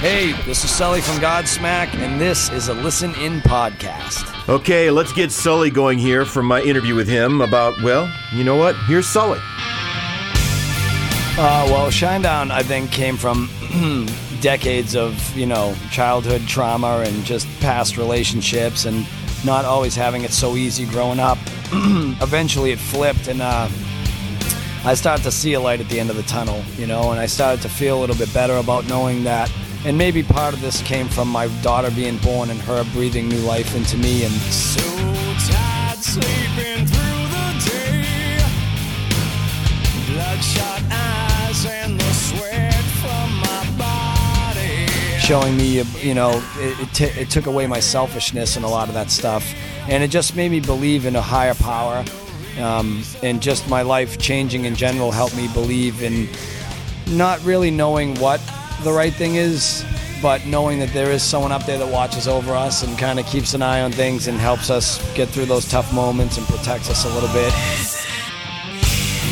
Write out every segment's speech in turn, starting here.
Hey, this is Sully from Godsmack, and this is a Listen In podcast. Okay, let's get Sully going here from my interview with him about, well, you know what? Here's Sully. Uh, well, Shine Down, I think, came from decades of, you know, childhood trauma and just past relationships and not always having it so easy growing up. Eventually it flipped and uh, I started to see a light at the end of the tunnel, you know, and I started to feel a little bit better about knowing that. And maybe part of this came from my daughter being born and her breathing new life into me and So tired sleeping through the day. Bloodshot eyes and the sweat from my body. showing me, you know, it, it, t- it took away my selfishness and a lot of that stuff. And it just made me believe in a higher power. Um, and just my life changing in general helped me believe in not really knowing what the right thing is, but knowing that there is someone up there that watches over us and kind of keeps an eye on things and helps us get through those tough moments and protects us a little bit.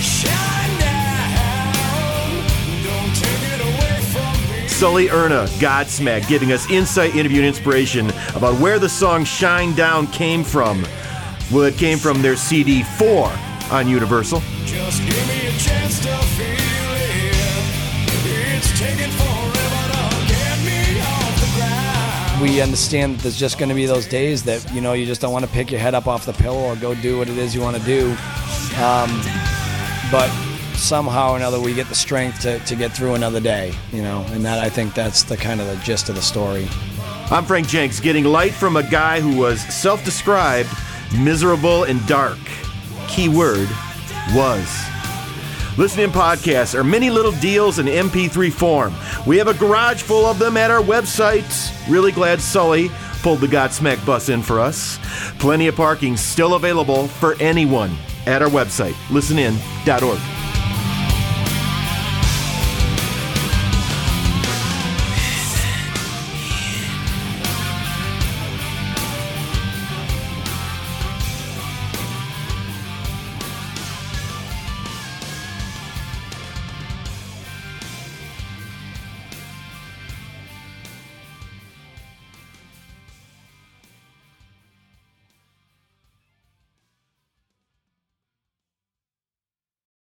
Shine down. Don't take it away from me. Sully Erna, Godsmack, giving us insight, interview, and inspiration about where the song Shine Down came from. Well, it came from their CD 4 on Universal. We understand that there's just going to be those days that you know you just don't want to pick your head up off the pillow or go do what it is you want to do um, but somehow or another we get the strength to, to get through another day you know and that i think that's the kind of the gist of the story I'm Frank Jenks, getting light from a guy who was self described miserable and dark. Key word was. Listen In podcasts are many little deals in MP3 form. We have a garage full of them at our website. Really glad Sully pulled the Godsmack bus in for us. Plenty of parking still available for anyone at our website, listenin.org.